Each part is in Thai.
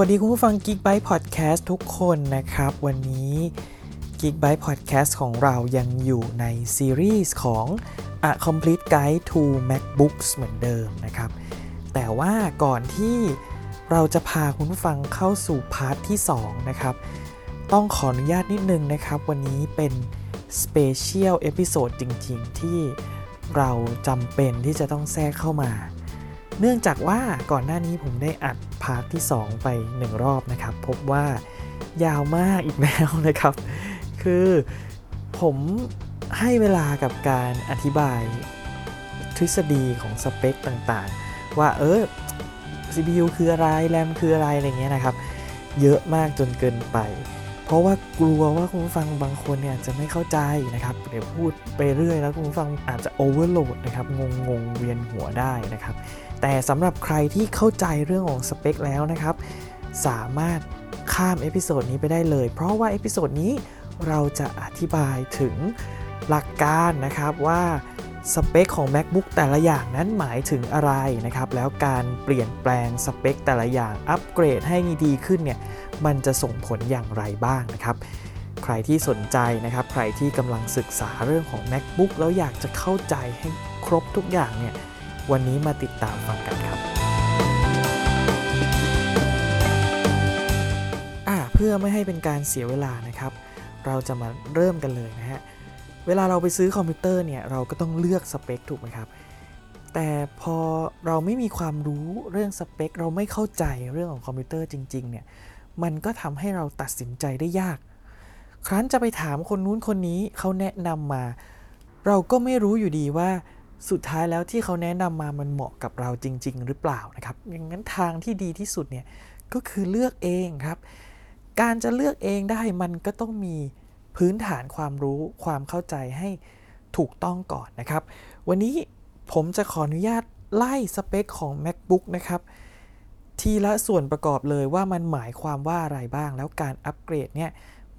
สวัสดีคุณผู้ฟัง Geek Byte Podcast ทุกคนนะครับ วันนี้ Geek Byte Podcast ของเรายังอยู่ในซีรีส์ของ A Complete Guide to MacBooks เหมือนเดิมนะครับ แต่ว่าก่อนที่เราจะพาคุณผู้ฟังเข้าสู่ part ที่ 2 นะครับ ต้องขออนุญาตนิดนึงนะครับ วันนี้เป็น special episode จริง ๆ ที่เราจำเป็นที่จะต้องแทรกเข้ามา เนื่องจากว่าก่อนหน้านี้ผมได้อัด part ที่ 2 ไป 1 รอบนะครับ พบว่ายาวมากอีกแล้วนะครับ คือผมให้เวลากับการอธิบายทฤษฎีของสเปคต่างๆ ว่าเออ CPU คืออะไร แรมคืออะไร อะไรเงี้ยนะครับ เยอะมากจนเกินไป เพราะว่ากลัวว่าคุณผู้ฟังบางคนเนี่ยจะไม่เข้าใจนะครับ เดี๋ยวพูดไปเรื่อยแล้วคุณผู้ฟังอาจจะ overload นะครับ งงงๆเวียนหัวได้นะครับ แต่สำหรับใครที่เข้าใจเรื่องของสเปคแล้วนะครับ สามารถข้าม episode นี้ไปได้เลย เพราะว่า episode นี้เราจะอธิบายถึงหลักการนะครับว่าสเปคของ MacBook แต่ละอย่างนั้นหมายถึงอะไรนะครับ แล้วการเปลี่ยนแปลงสเปคแต่ละอย่างอัปเกรดให้ดีขึ้นเนี่ย มันจะส่งผลอย่างไรบ้างนะครับ ใครที่สนใจนะครับ ใครที่กำลังศึกษาเรื่องของ MacBook แล้วอยากจะเข้าใจให้ครบทุกอย่างเนี่ย วันนี้มาติดตามฟังกันครับอาเพื่อไม่ให้เป็นการเสียเวลานะครับ เราจะมาเริ่มกันเลยนะฮะ เวลาเราไปซื้อคอมพิวเตอร์เนี่ยเราก็ต้องเลือกสเปคถูกไหมครับ แต่พอเราไม่มีความรู้เรื่องสเปค เราไม่เข้าใจเรื่องของคอมพิวเตอร์จริง ๆ เนี่ย มันก็ทำให้เราตัดสินใจได้ยาก ครั้นจะไปถามคนนู้นคนนี้เขาแนะนำมา เราก็ไม่รู้อยู่ดีว่า สุดท้ายแล้วที่เขาแนะนำมามันเหมาะกับเราจริง ๆ หรือเปล่านะครับอย่างนั้นทางที่ดีที่สุดเนี่ยก็คือเลือกเองครับ การจะเลือกเองได้มันก็ต้องมีพื้นฐานความรู้ความเข้าใจให้ถูกต้องก่อนนะครับ วันนี้ผมจะขออนุญาตไล่สเปคของ MacBook นะครับ ทีละส่วนประกอบเลยว่ามันหมายความว่าอะไรบ้าง แล้วการอัปเกรดเนี่ย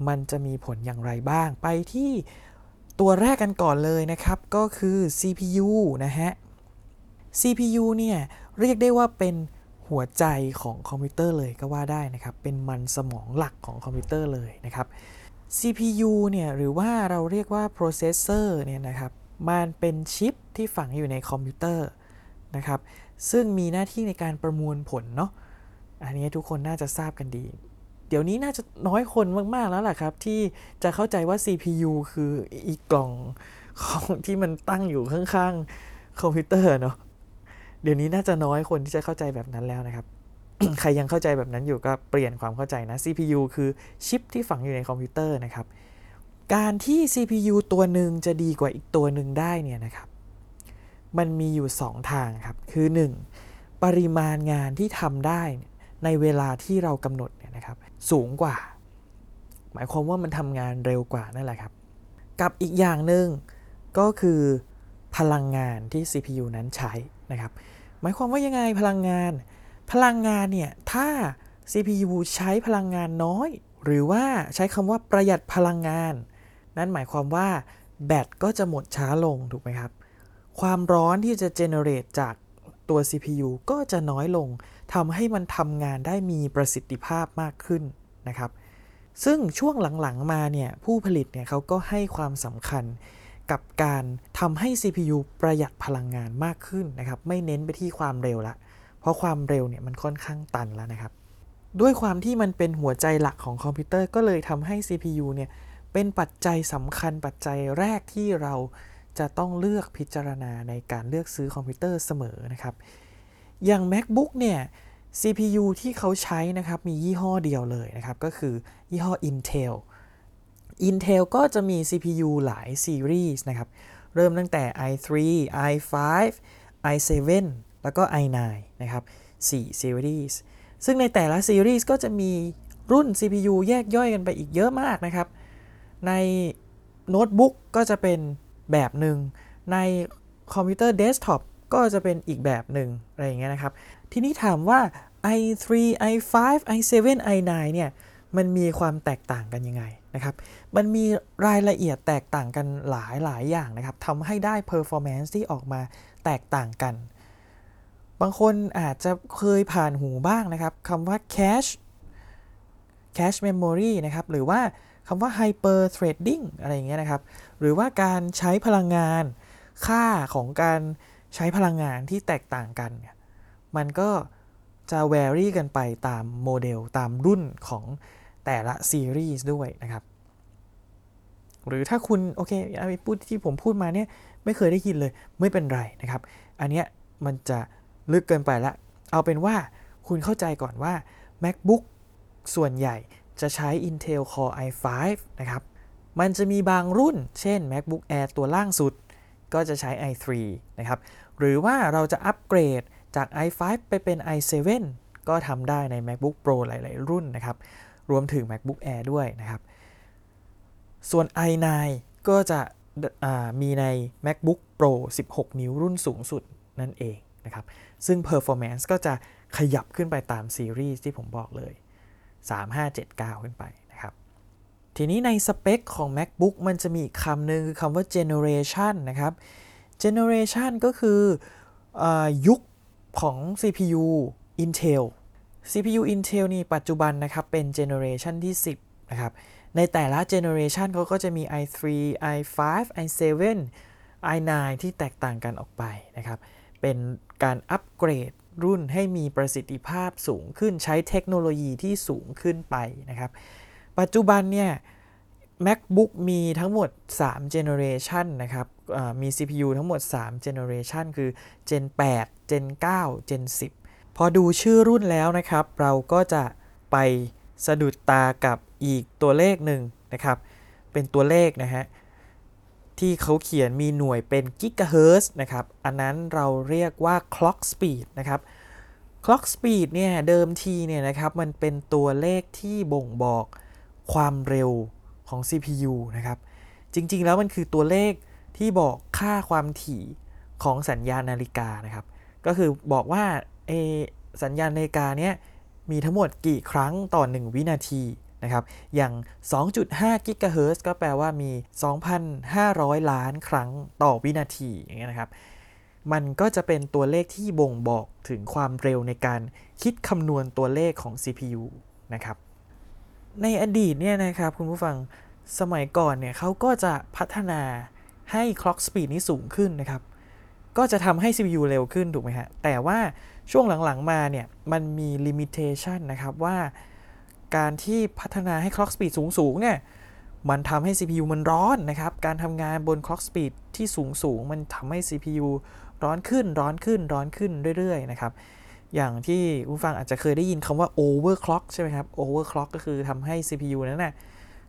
มันจะมีผลอย่างไรบ้างไปที่ ตัวแรกกันก่อนเลยนะครับ ก็คือ CPU นะฮะ CPU เนี่ยเรียกได้ว่าเป็นหัวใจของคอมพิวเตอร์เลยก็ว่าได้นะครับ เป็นมันสมองหลักของคอมพิวเตอร์เลยนะครับ CPU เนี่ยหรือว่าเราเรียกว่า processor เนี่ยนะครับ มันเป็นชิปที่ฝังอยู่ในคอมพิวเตอร์นะครับ ซึ่งมีหน้าที่ในการประมวลผลเนาะ อันนี้ทุกคนน่าจะทราบกันดี เดี๋ยวนี้น่าจะน้อยคนมากๆแล้วแหละครับ ที่จะเข้าใจว่า CPU คืออีกกล่องของที่มันตั้งอยู่ข้างๆคอมพิวเตอร์เนาะเดี๋ยวนี้น่าจะน้อยคนที่จะเข้าใจแบบนั้นแล้วนะครับ ใครยังเข้าใจแบบนั้นอยู่ก็เปลี่ยนความเข้าใจนะ CPU คือชิปที่ฝังอยู่ในคอมพิวเตอร์นะครับ การที่ CPU ตัวหนึ่งจะดีกว่าอีกตัวหนึ่งได้เนี่ยนะครับ มันมีอยู่ 2 ทางครับ คือ 1. ปริมาณงานที่ทำได้ ในเวลาที่เรากำหนดเนี่ยนะครับสูงกว่า หมายความว่ามันทำงานเร็วกว่านั่นแหละครับ กับอีกอย่างหนึ่งก็คือพลังงานที่ CPU นั้นใช้นะครับ หมายความว่ายังไงพลังงาน พลังงานเนี่ยถ้า CPU ใช้พลังงานน้อย หรือว่าใช้คำว่าประหยัดพลังงาน นั่นหมายความว่าแบตก็จะหมดช้าลงถูกไหมครับ ความร้อนที่จะเจเนเรตจากตัว CPU ก็จะน้อยลง ทำให้มันทำงานได้มีประสิทธิภาพมากขึ้นนะครับ ซึ่งช่วงหลังๆมาเนี่ยผู้ผลิตเนี่ยเขาก็ให้ความสำคัญกับการทำให้ CPU ประหยัดพลังงานมากขึ้นนะครับ ไม่เน้นไปที่ความเร็วละ เพราะความเร็วเนี่ยมันค่อนข้างตันแล้วนะครับ ด้วยความที่มันเป็นหัวใจหลักของคอมพิวเตอร์ก็เลยทำให้ CPU เนี่ยเป็นปัจจัยสำคัญปัจจัยแรกที่เราจะต้องเลือกพิจารณาในการเลือกซื้อคอมพิวเตอร์เสมอนะครับ อย่าง MacBook เนี่ย CPU ที่เขาใช้นะครับ มียี่ห้อเดียวเลยนะครับ ก็คือยี่ห้อ Intel Intel ก็จะมี CPU หลายซีรีส์นะครับ เริ่มตั้งแต่ i3 i5 i7 แล้วก็ i9 นะครับ4ซีรีส์ซึ่งในแต่ละซีรีส์ก็จะมีรุ่น CPU แยกย่อยกันไปอีกเยอะมากนะครับ ในโน้ตบุ๊กก็จะเป็นแบบหนึ่ง ในคอมพิวเตอร์เดสก์ท็อป ก็จะเป็นอีกแบบหนึ่งอะไรอย่างเงี้ยนะครับ ทีนี้ถามว่า i3 i5 i7 i9 เนี่ยมันมีความแตกต่างกันยังไงนะครับ มันมีรายละเอียดแตกต่างกันหลายหลายอย่างนะครับทำให้ได้ performance ที่ออกมาแตกต่างกัน บางคนอาจจะเคยผ่านหูบ้างนะครับคำว่า cache cache memory นะครับ หรือว่าคำว่า hyper threading อะไรอย่างเงี้ยนะครับ หรือว่าการใช้พลังงานค่าของการ ใช้พลังงานที่แตกต่างกันเนี่ยมันก็จะ vary กันไปตามโมเดลตามรุ่นของแต่ละซีรีส์ด้วยนะครับ หรือถ้าคุณ โอเคไอ้พูดที่ผมพูดมาเนี่ยไม่เคยได้ยินเลยไม่เป็นไรนะครับ อันเนี้ยมันจะลึกเกินไปละ เอาเป็นว่าคุณเข้าใจก่อนว่า MacBook ส่วนใหญ่จะใช้ Intel Core i5 นะครับ มันจะมีบางรุ่น เช่น MacBook Air ตัวล่างสุด ก็จะใช้ i3 นะครับ หรือว่าเราจะอัปเกรดจาก i5 ไปเป็น i7 ก็ทำได้ใน MacBook Pro หลาย ๆ รุ่นนะครับ รวมถึง MacBook Air ด้วยนะครับ ส่วน i9 ก็จะมีใน MacBook Pro 16 นิ้วรุ่นสูงสุดนั่นเองนะครับ ซึ่ง performance ก็จะขยับขึ้นไปตามซีรีส์ที่ผมบอกเลย 3579 ขึ้นไปนะครับ ทีนี้ในสเปคของ MacBook มันจะมีอีกคำหนึ่งคือคำว่า generation นะครับ generation ก็คืออยุคของ CPU Intel CPU Intel นี่ปัจจุบันนะครับเป็น generation ที่ 10 นะครับ ในแต่ละ generation เขาก็จะมี i3 i5 i7 i9 ที่แตกต่างกันออกไปนะครับ เป็นการอัปเกรดรุ่นให้มีประสิทธิภาพสูงขึ้นใช้เทคโนโลยีที่สูงขึ้นไปนะครับ ปัจจุบันเนี่ย MacBook มีทั้งหมด 3 generation นะครับมี CPU ทั้งหมด 3 generation คือ Gen 8 Gen 9 Gen 10 พอดูชื่อรุ่นแล้วนะครับ เราก็จะไปสะดุดตากับอีกตัวเลขหนึ่งนะครับ เป็นตัวเลขนะฮะ ที่เขาเขียนมีหน่วยเป็นกิกะเฮิร์ตนะครับ อันนั้นเราเรียกว่า clock speed นะครับ clock speed เนี่ยเดิมทีเนี่ยนะครับ มันเป็นตัวเลขที่บ่งบอกความเร็ว ของ CPU นะครับ จริงๆ แล้วมันคือตัวเลขที่บอกค่าความถี่ของสัญญาณนาฬิกานะครับ ก็คือบอกว่าเอสัญญาณนาฬิกาเนี้ยมีทั้งหมดกี่ครั้งต่อ 1 วินาทีนะครับ อย่าง 2.5 กิกะเฮิร์ก็แปลว่ามี 2,500 ล้านครั้งต่อวินาทีอย่างเงี้ยนะครับ มันก็จะเป็นตัวเลขที่บ่งบอกถึงความเร็วในการคิดคำนวณตัวเลขของ CPU นะครับ ในอดีตเนี่ยนะครับคุณผู้ฟังสมัยก่อนเนี่ยเขาก็จะพัฒนาให้ clock speed นี้สูงขึ้นนะครับ ก็จะทำให้ CPU เร็วขึ้นถูกไหมฮะ แต่ว่าช่วงหลังๆมาเนี่ยมันมี limitation นะครับว่าการที่พัฒนาให้ clock speed สูงๆเนี่ยมันทำให้ CPU มันร้อนนะครับ การทำงานบน clock speed ที่สูงๆมันทำให้ CPU ร้อนขึ้นร้อนขึ้นร้อนขึ้นเรื่อยๆนะครับ อย่างที่ผู้ฟังอาจจะเคยได้ยินคำว่า overclock ใช่ไหมครับ overclock ก็คือทำให้ CPU นั้นนะ่ะ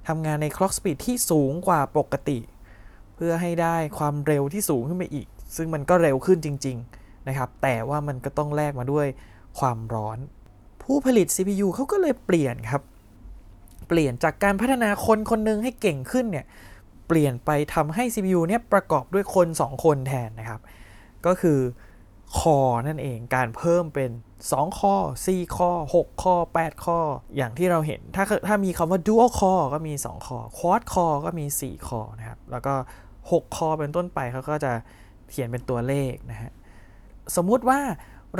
ทำงานใน clock speed ที่สูงกว่าปกติ เพื่อให้ได้ความเร็วที่สูงขึ้นไปอีก ซึ่งมันก็เร็วขึ้นจริง ๆ นะครับ แต่ว่ามันก็ต้องแลกมาด้วยความร้อน ผู้ผลิต CPU เขาก็เลยเปลี่ยนครับ เปลี่ยนจากการพัฒนาคนคนนึงให้เก่งขึ้นเนี่ย เปลี่ยนไปทำให้ CPU เนี่ยประกอบด้วยคน 2 คนแทนนะครับ ก็คือ คอนั่นเองการเพิ่มเป็น 2 ข้อ 4 ข้อ 6 ข้อ 8 ข้อ อย่างที่เราเห็น ถ้าถ้ามีคำว่า dual core ก็มี 2 ข้อ quad core ก็มี 4 ข้อนะครับ แล้วก็ 6 ข้อเป็นต้นไปเขาก็จะเขียนเป็นตัวเลขนะฮะ สมมุติว่า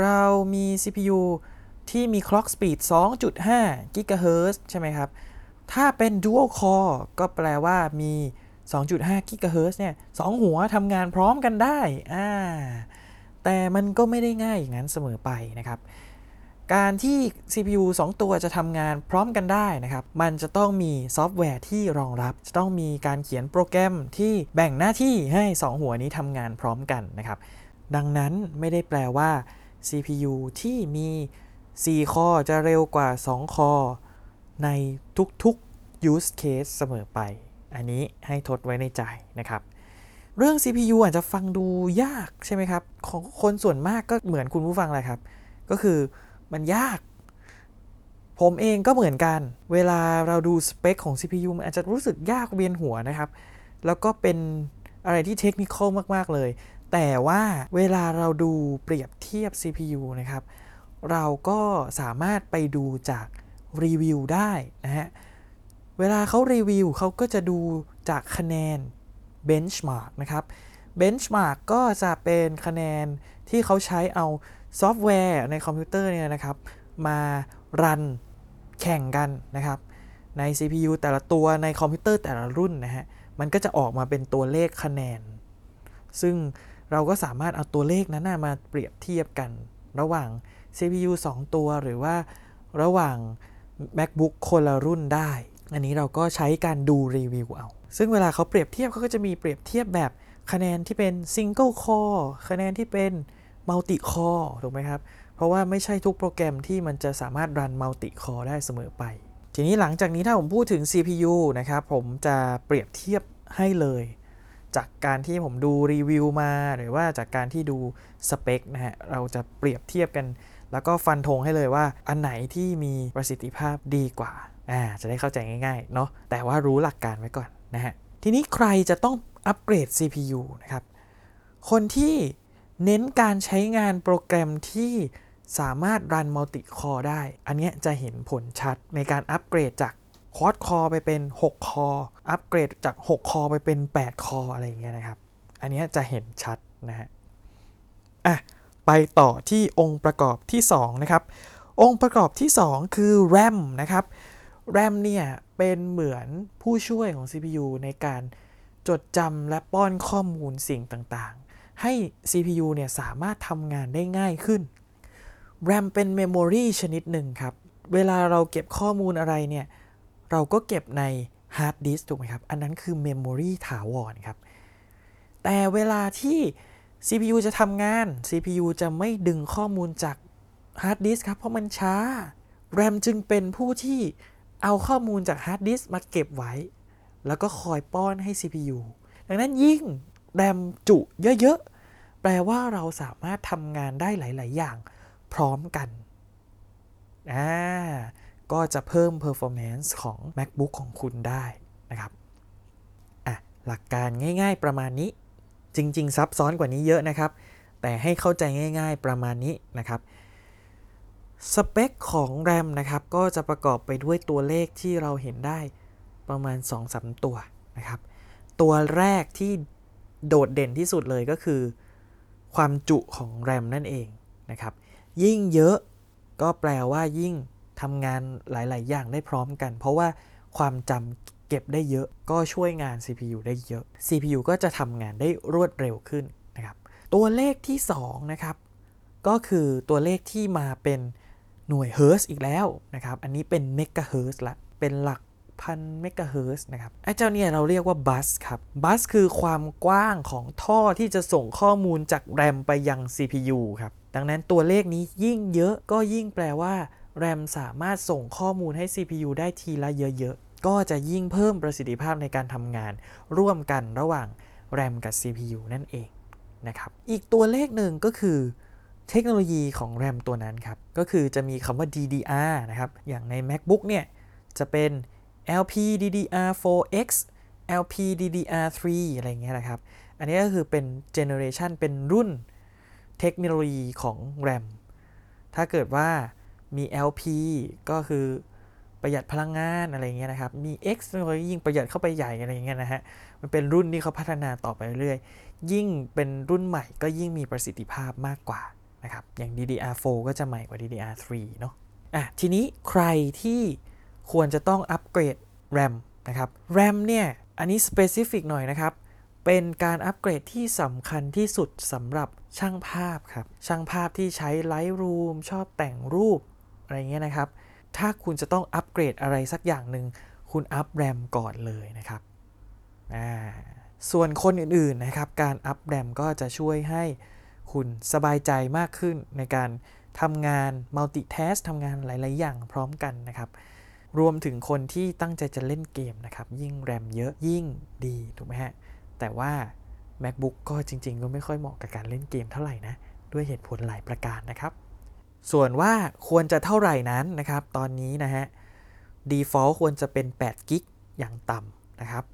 เรามี CPU ที่มี clock speed 2.5 GHz ใช่ไหมครับ ถ้าเป็น dual core ก็แปลว่ามี 2.5 GHz เนี่ยสองหัวทำงานพร้อมกันได้ อ่า แต่มันก็ไม่ได้ง่ายอย่างนั้นเสมอไปนะครับ การที่ CPU 2 ตัวจะทำงานพร้อมกันได้นะครับ มันจะต้องมีซอฟต์แวร์ที่รองรับ จะต้องมีการเขียนโปรแกรมที่แบ่งหน้าที่ให้ 2 หัวนี้ทำงานพร้อมกันนะครับ ดังนั้นไม่ได้แปลว่า CPU ที่มี 4 คอจะเร็วกว่า 2 คอ ในทุกๆ use case เสมอไป อันนี้ให้ทดไว้ในใจนะครับ เรื่อง CPU อาจจะฟังดูยากใช่ไหมครับ ของคนส่วนมากก็เหมือนคุณผู้ฟังแหละครับ ก็คือมันยาก ผมเองก็เหมือนกัน เวลาเราดูสเปคของ CPU มันอาจจะรู้สึกยากเวียนหัวนะครับ แล้วก็เป็นอะไรที่เทคนิคมาก ๆ เลย แต่ว่าเวลาเราดูเปรียบเทียบ CPU นะครับ เราก็สามารถไปดูจากรีวิวได้นะฮะ เวลาเขารีวิวเขาก็จะดูจากคะแนน benchmark นะครับ benchmark ก็จะเป็นคะแนนที่เขาใช้เอาซอฟต์แวร์ในคอมพิวเตอร์เนี่ยนะครับ มารันแข่งกันนะครับ ใน CPU แต่ละตัวในคอมพิวเตอร์แต่ละรุ่นนะฮะ มันก็จะออกมาเป็นตัวเลขคะแนน ซึ่งเราก็สามารถเอาตัวเลขนั้นมาเปรียบเทียบกัน ระหว่าง CPU 2 ตัวหรือว่าระหว่าง MacBook คนละรุ่นได้ อันนี้เราก็ใช้การดูรีวิวเอา ซึ่งเวลาเขาเปรียบเทียบเขาก็จะมีเปรียบเทียบแบบคะแนนที่เป็น Single Core คะแนนที่เป็น Multi Core ถูกไหมครับ เพราะว่าไม่ใช่ทุกโปรแกรมที่มันจะสามารถรัน Multi Core ได้เสมอไป ทีนี้หลังจากนี้ถ้าผมพูดถึง CPU นะครับ ผมจะเปรียบเทียบให้เลย จากการที่ผมดูรีวิวมาหรือว่าจากการที่ดูสเปคนะฮะเราจะเปรียบเทียบกัน แล้วก็ฟันธงให้เลยว่าอันไหนที่มีประสิทธิภาพดีกว่า อ่าจะได้เข้าใจง่ายๆเนาะแต่ว่ารู้หลักการไว้ก่อนนะฮะทีนี้ใครจะต้องอัปเกรด CPU นะครับคนที่เน้นการใช้งานโปรแกรมที่สามารถรัน multi-core ได้ อันนี้จะเห็นผลชัดในการอัปเกรดจากquad-core ไปเป็น 6 core อัปเกรดจาก 6 core ไปเป็น 8 core อะไรอย่างเงี้ยนะครับ อันนี้จะเห็นชัดนะฮะอะไปต่อที่องค์ประกอบที่ 2 นะครับ องค์ประกอบที่ 2 คือ RAM นะครับ RAM เนี่ย เป็นเหมือนผู้ช่วยของ CPU ในการจดจำและป้อนข้อมูลสิ่งต่างๆ ให้ CPU เนี่ยสามารถทำงานได้ง่ายขึ้น RAM เป็น memory ชนิดหนึ่งครับ เวลาเราเก็บข้อมูลอะไรเนี่ย เราก็เก็บใน hard disk ถูกไหมครับ อันนั้นคือ memory ถาวรครับ แต่เวลาที่ CPU จะทำงาน CPU จะไม่ดึงข้อมูลจาก hard disk ครับ เพราะมันช้า RAM จึงเป็นผู้ที่ เอาข้อมูลจาก hard disk มาเก็บไว้ แล้วก็คอยป้อนให้ CPU ดังนั้นยิ่ง RAM จุเยอะๆ แปลว่าเราสามารถทำงานได้หลาย ๆ อย่างพร้อมกันอ่าก็จะเพิ่ม performance ของ MacBook ของคุณได้นะครับอะหลักการง่าย ๆ ประมาณนี้จริง ๆ ซับซ้อนกว่านี้เยอะนะครับ แต่ให้เข้าใจง่าย ๆ ประมาณนี้นะครับ สเปคของ RAM นะครับ ก็จะประกอบไปด้วยตัวเลขที่เราเห็นได้ประมาณ 2-3 ตัวนะครับ ตัวแรกที่โดดเด่นที่สุดเลยก็คือ ความจุของ RAM นั่นเองนะครับ ยิ่งเยอะก็แปลว่ายิ่งทำงานหลาย ๆ อย่างได้พร้อมกัน เพราะว่าความจำเก็บได้เยอะก็ช่วยงาน CPU ได้เยอะ CPU ก็จะทำงานได้รวดเร็วขึ้นนะครับ ตัวเลขที่2นะครับ ก็คือตัวเลขที่มาเป็น หน่วยเฮิร์ตซ์อีกแล้วนะครับ อันนี้เป็นเมกะเฮิร์ตซ์ละ เป็นหลักพันเมกะเฮิร์ตซ์นะครับ ไอ้เจ้าเนี่ยเราเรียกว่า bus ครับ bus คือความกว้างของท่อที่จะส่งข้อมูลจากแรมไปยัง CPU ครับ ดังนั้นตัวเลขนี้ยิ่งเยอะก็ยิ่งแปลว่าแรมสามารถส่งข้อมูลให้ CPU ได้ทีละเยอะๆ ก็จะยิ่งเพิ่มประสิทธิภาพในการทำงาน ร่วมกันระหว่างแรมกับ CPU นั่นเองนะครับ อีกตัวเลขหนึ่งก็คือ เทคโนโลยีของ RAM ตัวนั้นครับ ก็คือจะมีคำว่า DDR นะครับ อย่างใน MacBook เนี่ย จะเป็น LPDDR4X LPDDR3 อะไรเงี้ยนะครับ อันนี้ก็คือเป็น generation เป็นรุ่นเทคโนโลยีของ RAM ถ้าเกิดว่ามี LP ก็คือประหยัดพลังงานอะไรเงี้ยนะครับ มี X ก็ยิ่งประหยัดเข้าไปใหญ่อะไรเงี้ยนะฮะ มันเป็นรุ่นที่เขาพัฒนาต่อไปเรื่อย ยิ่งเป็นรุ่นใหม่ก็ยิ่งมีประสิทธิภาพมากกว่า นะครับ อย่าง DDR4 ก็จะใหม่กว่า DDR3 เนาะอะทีนี้ใครที่ควรจะต้องอัปเกรด RAM นะครับ RAM เนี่ย อันนี้ specific หน่อยนะครับ เป็นการอัปเกรดที่สำคัญที่สุดสำหรับช่างภาพครับ ช่างภาพที่ใช้ Lightroom ชอบแต่งรูป อะไรเงี้ยนะครับ ถ้าคุณจะต้องอัปเกรดอะไรสักอย่างหนึ่งคุณอัพแรมก่อนเลยนะครับอ่าส่วนคนอื่นๆนะครับ การอัพแรมก็จะช่วยให้ คุณสบายใจมากขึ้นในการทำงาน multitask ทำงานหลาย ๆ อย่างพร้อมกันนะครับ รวมถึงคนที่ตั้งใจจะเล่นเกมนะครับ ยิ่งแรมเยอะยิ่งดี ถูกไหมฮะ แต่ว่า MacBook ก็จริง ๆ ก็ไม่ค่อยเหมาะกับการเล่นเกมเท่าไหร่นะ ด้วยเหตุผลหลายประการนะครับ ส่วนว่าควรจะเท่าไหร่นั้นนะครับ ตอนนี้นะฮะ default ควรจะเป็น8กิกอย่างต่ำนะครับ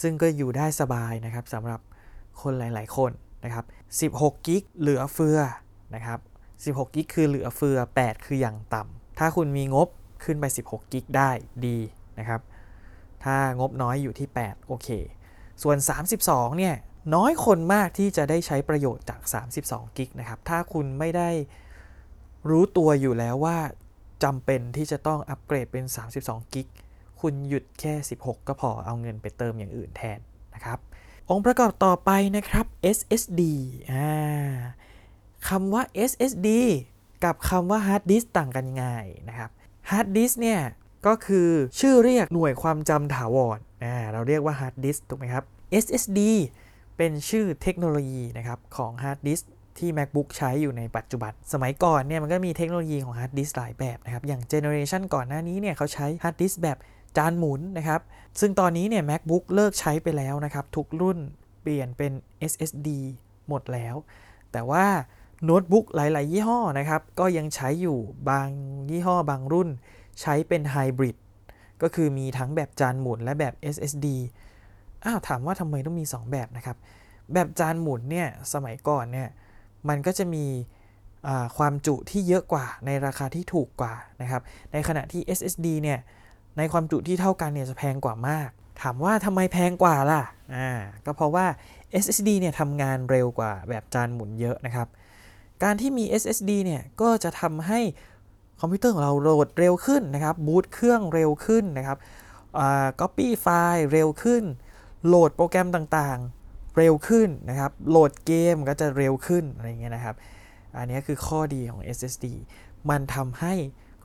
ซึ่งก็อยู่ได้สบายนะครับสำหรับคนหลาย ๆ คน นะครับ16กิกเหลือเฟือนะครับ16กิกคือเหลือเฟือ 8 คืออย่างต่ำถ้าคุณมีงบขึ้นไป 16กิกได้ดีนะครับถ้างบน้อยอยู่ที่ 8 โอเค ส่วน 32เนี่ยน้อยคนมากที่จะได้ใช้ประโยชน์จาก 32กิกนะครับถ้าคุณไม่ได้รู้ตัวอยู่แล้วว่าจำเป็นที่จะต้องอัปเกรดเป็น 32กิกคุณหยุดแค่ 16 ก็พอเอาเงินไปเติมอย่างอื่นแทนนะครับ องค์ประกอบต่อไปนะครับ SSD อ่าคำว่า SSD กับคำว่า hard disk ต่างกันยังไงนะครับ hard disk เนี่ยก็คือชื่อเรียกหน่วยความจำถาวรอ่าเราเรียกว่า hard disk ถูกไหมครับ SSD เป็นชื่อเทคโนโลยีนะครับของ hard disk ที่ MacBook ใช้อยู่ในปัจจุบัน สมัยก่อนเนี่ยมันก็มีเทคโนโลยีของ hard disk หลายแบบนะครับ อย่างเจเนอเรชันก่อนหน้านี้เนี่ยเขาใช้ hard disk แบบ จานหมุนนะครับ ซึ่งตอนนี้เนี่ย MacBook เลิกใช้ไปแล้วนะครับ ทุกรุ่นเปลี่ยนเป็น SSD หมดแล้ว แต่ว่าโน้ตบุ๊กหลาย ๆ ยี่ห้อนะครับ ก็ยังใช้อยู่บางยี่ห้อบางรุ่น ใช้เป็นไฮบริดก็คือมีทั้งแบบจานหมุนและแบบ SSD อ้าวถามว่าทำไมต้องมี 2 แบบนะครับ แบบจานหมุนเนี่ยสมัยก่อนเนี่ยมันก็จะมีความจุที่เยอะกว่าในราคาที่ถูกกว่านะครับ ในขณะที่ SSD เนี่ย ในความจุที่เท่ากันเนี่ยจะแพงกว่ามาก ถามว่าทำไมแพงกว่าล่ะอ่าก็เพราะว่า SSD เนี่ยทำงานเร็วกว่าแบบจานหมุนเยอะนะครับ การที่มี SSD เนี่ยก็จะทำให้คอมพิวเตอร์ของเราโหลดเร็วขึ้นนะครับบูตเครื่องเร็วขึ้นนะครับอ่า copy ไฟล์เร็วขึ้น โหลดโปรแกรมต่างๆ เร็วขึ้นนะครับ โหลดเกมก็จะเร็วขึ้นอะไรเงี้ยนะครับ อันนี้คือข้อดีของ SSD มันทำให้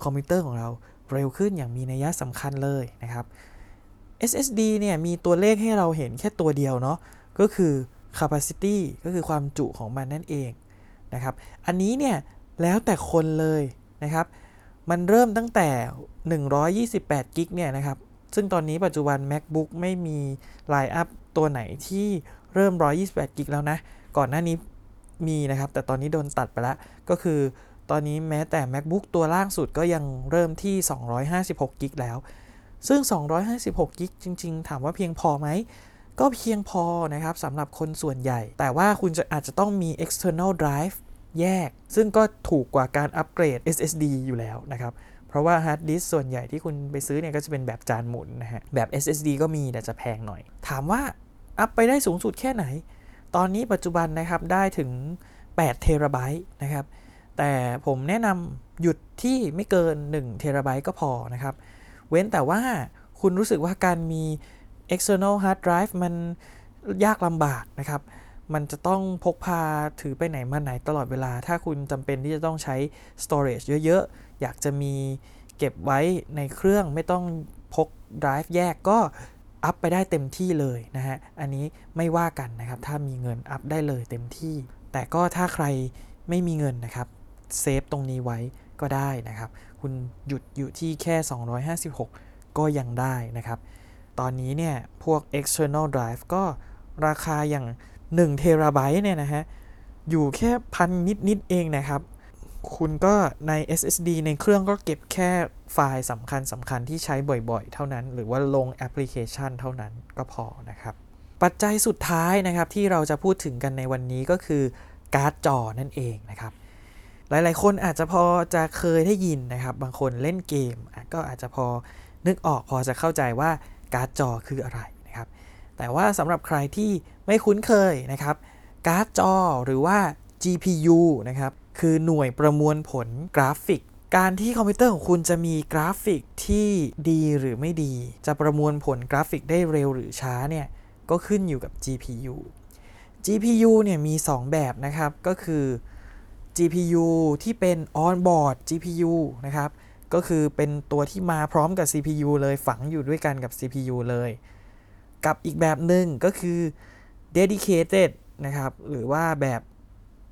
คอมพิวเตอร์ของเรา เร็วขึ้นอย่างมีนัยสำคัญเลยนะครับ SSD เนี่ยมีตัวเลขให้เราเห็นแค่ตัวเดียวเนาะก็คือ capacity ก็คือความจุของมันนั่นเองนะครับ อันนี้เนี่ยแล้วแต่คนเลยนะครับ มันเริ่มตั้งแต่ 128 กิกเนี่ยนะครับ ซึ่งตอนนี้ปัจจุบัน MacBook ไม่มีไลน์อัพตัวไหนที่เริ่ม 128 กิกแล้วนะ ก่อนหน้านี้มีนะครับ แต่ตอนนี้โดนตัดไปแล้ว ก็คือ ตอนนี้แม้แต่ MacBook ตัวล่างสุดก็ยังเริ่มที่256กิกแล้ว ซึ่ง256กิกจริง ๆ ถามว่าเพียงพอไหม ก็เพียงพอนะครับสำหรับคนส่วนใหญ่ แต่ว่าคุณจะอาจจะต้องมี external drive แยก ซึ่งก็ถูกกว่าการอัปเกรด SSD อยู่แล้วนะครับเพราะว่า hard disk ส่วนใหญ่ที่คุณไปซื้อเนี่ยก็จะเป็นแบบจานหมุนนะฮะ แบบ SSD ก็มีแต่จะแพงหน่อย ถามว่าอัพไปได้สูงสุดแค่ไหน ตอนนี้ปัจจุบันนะครับได้ถึง8เทราไบต์นะครับ แต่ผมแนะนำหยุดที่ไม่เกิน1เทราไบต์ก็พอนะครับ เว้นแต่ว่าคุณรู้สึกว่าการมี external hard drive มันยากลำบากนะครับ มันจะต้องพกพาถือไปไหนมาไหนตลอดเวลา ถ้าคุณจำเป็นที่จะต้องใช้ storage เยอะๆ อยากจะมีเก็บไว้ในเครื่องไม่ต้องพก drive แยกก็อัพไปได้เต็มที่เลยนะฮะ อันนี้ไม่ว่ากันนะครับ ถ้ามีเงินอัพได้เลยเต็มที่ แต่ก็ถ้าใครไม่มีเงินนะครับ เซฟตรงนี้ไว้ก็ได้นะครับ คุณหยุดอยู่ที่แค่ 256 ก็ยังได้นะครับ ตอนนี้เนี่ย พวก external drive ก็ราคาอย่าง1เทราไบต์เนี่ยนะฮะ อยู่แค่พันนิดๆเองนะครับ คุณก็ใน SSD ในเครื่องก็เก็บแค่ไฟล์สำคัญสำคัญที่ใช้บ่อยๆ เท่านั้น หรือว่าลงแอปพลิเคชันเท่านั้นก็พอนะครับ ปัจจัยสุดท้ายนะครับที่เราจะพูดถึงกันในวันนี้ก็คือการ์ดจอนั่นเองนะครับ หลายๆ คนอาจจะพอจะเคยได้ยินนะครับ บางคนเล่นเกมก็อาจจะพอนึกออกพอจะเข้าใจว่าการ์ดจอคืออะไรนะครับ แต่ว่าสำหรับใครที่ไม่คุ้นเคยนะครับ การ์ดจอหรือว่า GPU นะครับ คือหน่วยประมวลผลกราฟิก การที่คอมพิวเตอร์ของคุณจะมีกราฟิกที่ดีหรือไม่ดี จะประมวลผลกราฟิกได้เร็วหรือช้าเนี่ย ก็ขึ้นอยู่กับ GPU GPU เนี่ยมี 2 แบบนะครับ ก็คือ GPU ที่เป็น on-board GPU นะครับ ก็คือเป็นตัวที่มาพร้อมกับ CPU เลยฝังอยู่ด้วยกันกับ CPU เลย กับอีกแบบหนึ่งก็คือ dedicated นะครับ หรือว่าแบบ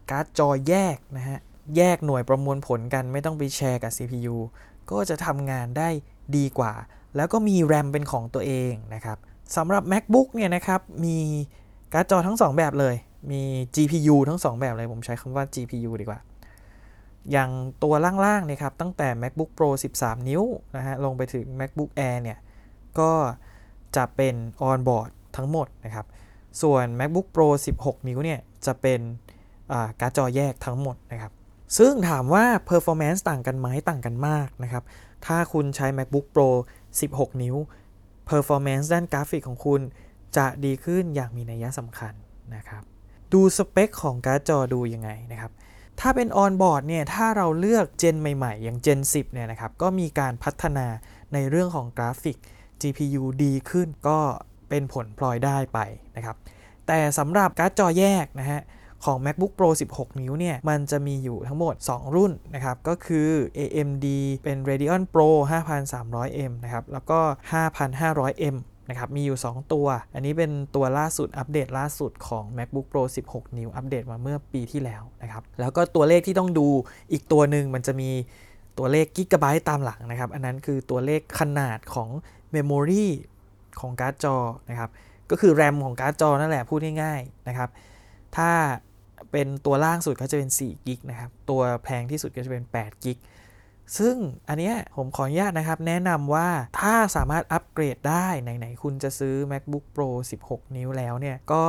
การ์ดจอแยกนะฮะ แยกหน่วยประมวลผลกันไม่ต้องไปแชร์กับ CPU ก็จะทำงานได้ดีกว่า แล้วก็มี RAM เป็นของตัวเองนะครับสำหรับ MacBook เนี่ยนะครับ มีการ์ดจอทั้ง 2 แบบเลย มี GPU ทั้ง 2 แบบเลยผมใช้คำว่า GPU ดีกว่า อย่างตัวล่างๆเนี่ยครับ ตั้งแต่ MacBook Pro 13 นิ้วนะฮะ ลงไปถึง MacBook Air เนี่ย ก็จะเป็น on board ทั้งหมดนะครับ ส่วน MacBook Pro 16 นิ้วเนี่ย จะเป็นการ์ดจอแยกทั้งหมดนะครับ ซึ่งถามว่า performance ต่างกันไหมต่างกันมากนะครับ ถ้าคุณใช้ MacBook Pro 16 นิ้ว performance ด้านกราฟิกของคุณจะดีขึ้นอย่างมีนัยสำคัญนะครับ ดูสเปคของการ์ดจอดูยังไงนะครับ ถ้าเป็น onboard เนี่ย ถ้าเราเลือก gen ใหม่ๆ อย่าง Gen 10 เนี่ยนะครับ ก็มีการพัฒนาในเรื่องของกราฟิก GPU ดีขึ้นก็เป็นผลพลอยได้ไปนะครับ แต่สำหรับการ์ดจอแยกนะฮะของ MacBook Pro 16 นิ้วเนี่ย มันจะมีอยู่ทั้งหมด 2 รุ่นนะครับ ก็คือ AMD เป็น Radeon Pro 5300M นะครับ แล้วก็ 5500M นะครับมีอยู่ 2 ตัว อันนี้เป็นตัวล่าสุดอัปเดตล่าสุดของ MacBook Pro 16 นิ้วอัปเดตมาเมื่อปีที่แล้วนะครับแล้วก็ตัวเลขที่ต้องดูอีกตัวหนึ่งมันจะมีตัวเลขกิกะไบต์ตามหลังนะครับ อันนั้นคือตัวเลขขนาดของ Memory ของการ์ดจอนะครับ ก็คือ RAM ของการ์ดจอนั่นแหละพูดง่ายๆนะครับ ถ้าเป็นตัวล่างสุดก็จะเป็น4กิกนะครับ ตัวแพงที่สุดก็จะเป็น8กิก ซึ่งอันเนี้ยผมขออนุญาตนะครับ แนะนำว่าถ้าสามารถอัปเกรดได้ ไหน ๆ คุณจะซื้อ MacBook Pro 16 นิ้วแล้วเนี่ย ก็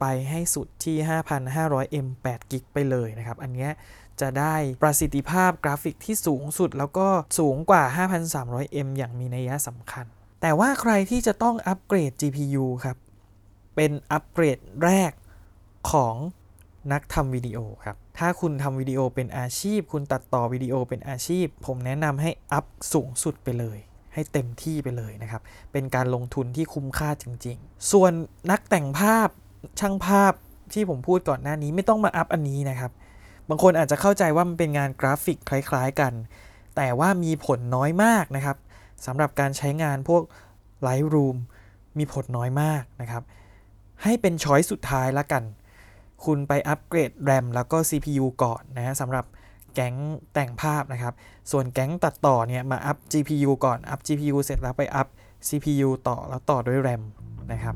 ไปให้สุดที่ 5,500M 8กิกไปเลยนะครับ อันเนี้ยจะได้ประสิทธิภาพกราฟิกที่สูงสุด แล้วก็สูงกว่า 5,300M อย่างมีนัยสำคัญ แต่ว่าใครที่จะต้องอัปเกรด GPU ครับ เป็นอัปเกรดแรกของ นักทำวิดีโอครับ ถ้าคุณทำวิดีโอเป็นอาชีพ คุณตัดต่อวิดีโอเป็นอาชีพ ผมแนะนำให้อัพสูงสุดไปเลย ให้เต็มที่ไปเลยนะครับ เป็นการลงทุนที่คุ้มค่าจริง ๆ ส่วนนักแต่งภาพช่างภาพที่ผมพูดก่อนหน้านี้ไม่ต้องมาอัพอันนี้นะครับ บางคนอาจจะเข้าใจว่ามันเป็นงานกราฟิกคล้ายๆกัน แต่ว่ามีผลน้อยมากนะครับสำหรับการใช้งานพวก Lightroom มีผลน้อยมากนะครับ ให้เป็น choice สุดท้ายละกัน คุณไปอัปเกรด RAM แล้วก็ CPU ก่อนนะฮะสำหรับแก๊งแต่งภาพนะครับ ส่วนแก๊งตัดต่อเนี่ยมาอัพ GPU ก่อน อัพ GPU เสร็จแล้วไปอัพ CPU ต่อแล้วต่อด้วย RAM นะครับ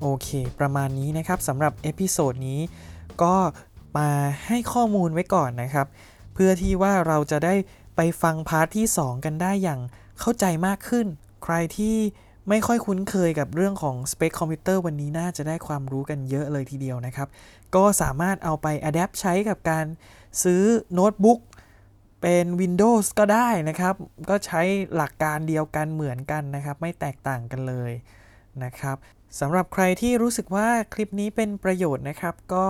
โอเค ประมาณนี้นะครับสำหรับ episode นี้ก็มาให้ข้อมูลไว้ก่อนนะครับ เพื่อที่ว่าเราจะได้ไปฟัง part ที่ 2 กันได้อย่างเข้าใจมากขึ้น ใครที่ ไม่ค่อยคุ้นเคยกับเรื่องของสเปคคอมพิวเตอร์วันนี้น่าจะได้ความรู้กันเยอะเลยทีเดียวนะครับ ก็สามารถเอาไป adapt ใช้กับการซื้อโน้ตบุ๊กเป็น Windows ก็ได้นะครับ ก็ใช้หลักการเดียวกันเหมือนกันนะครับ ไม่แตกต่างกันเลยนะครับสำหรับใครที่รู้สึกว่าคลิปนี้เป็นประโยชน์นะครับ ก็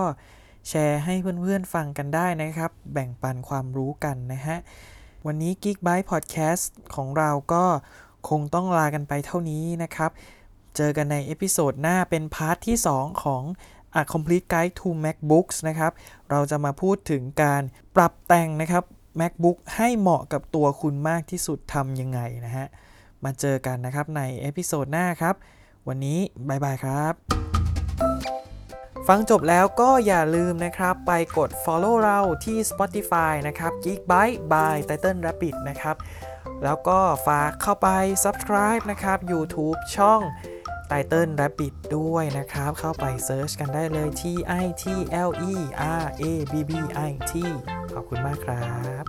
แชร์ให้เพื่อนๆฟังกันได้นะครับ แบ่งปันความรู้กันนะฮะ วันนี้ Geek Byte Podcast ของเราก็ คงต้องลากันไปเท่านี้นะครับ เจอกันใน episode หน้าเป็น part ที่ 2 ของ A Complete Guide to MacBooks นะครับ เราจะมาพูดถึงการปรับแต่งนะครับ MacBook ให้เหมาะกับตัวคุณมากที่สุดทำยังไงนะฮะ มาเจอกันนะครับใน episode หน้าครับ วันนี้ bye bye ครับ ฟังจบแล้วก็อย่าลืมนะครับ ไปกด follow เราที่ Spotify นะครับ Geek Byte by Title Rabbit นะครับ แล้วก็ฝากเข้าไป subscribe นะครับ YouTube ช่อง Title Rabbit ด้วยนะครับ เข้าไป search กันได้เลย T I T L E R A B B I T ขอบคุณมากครับ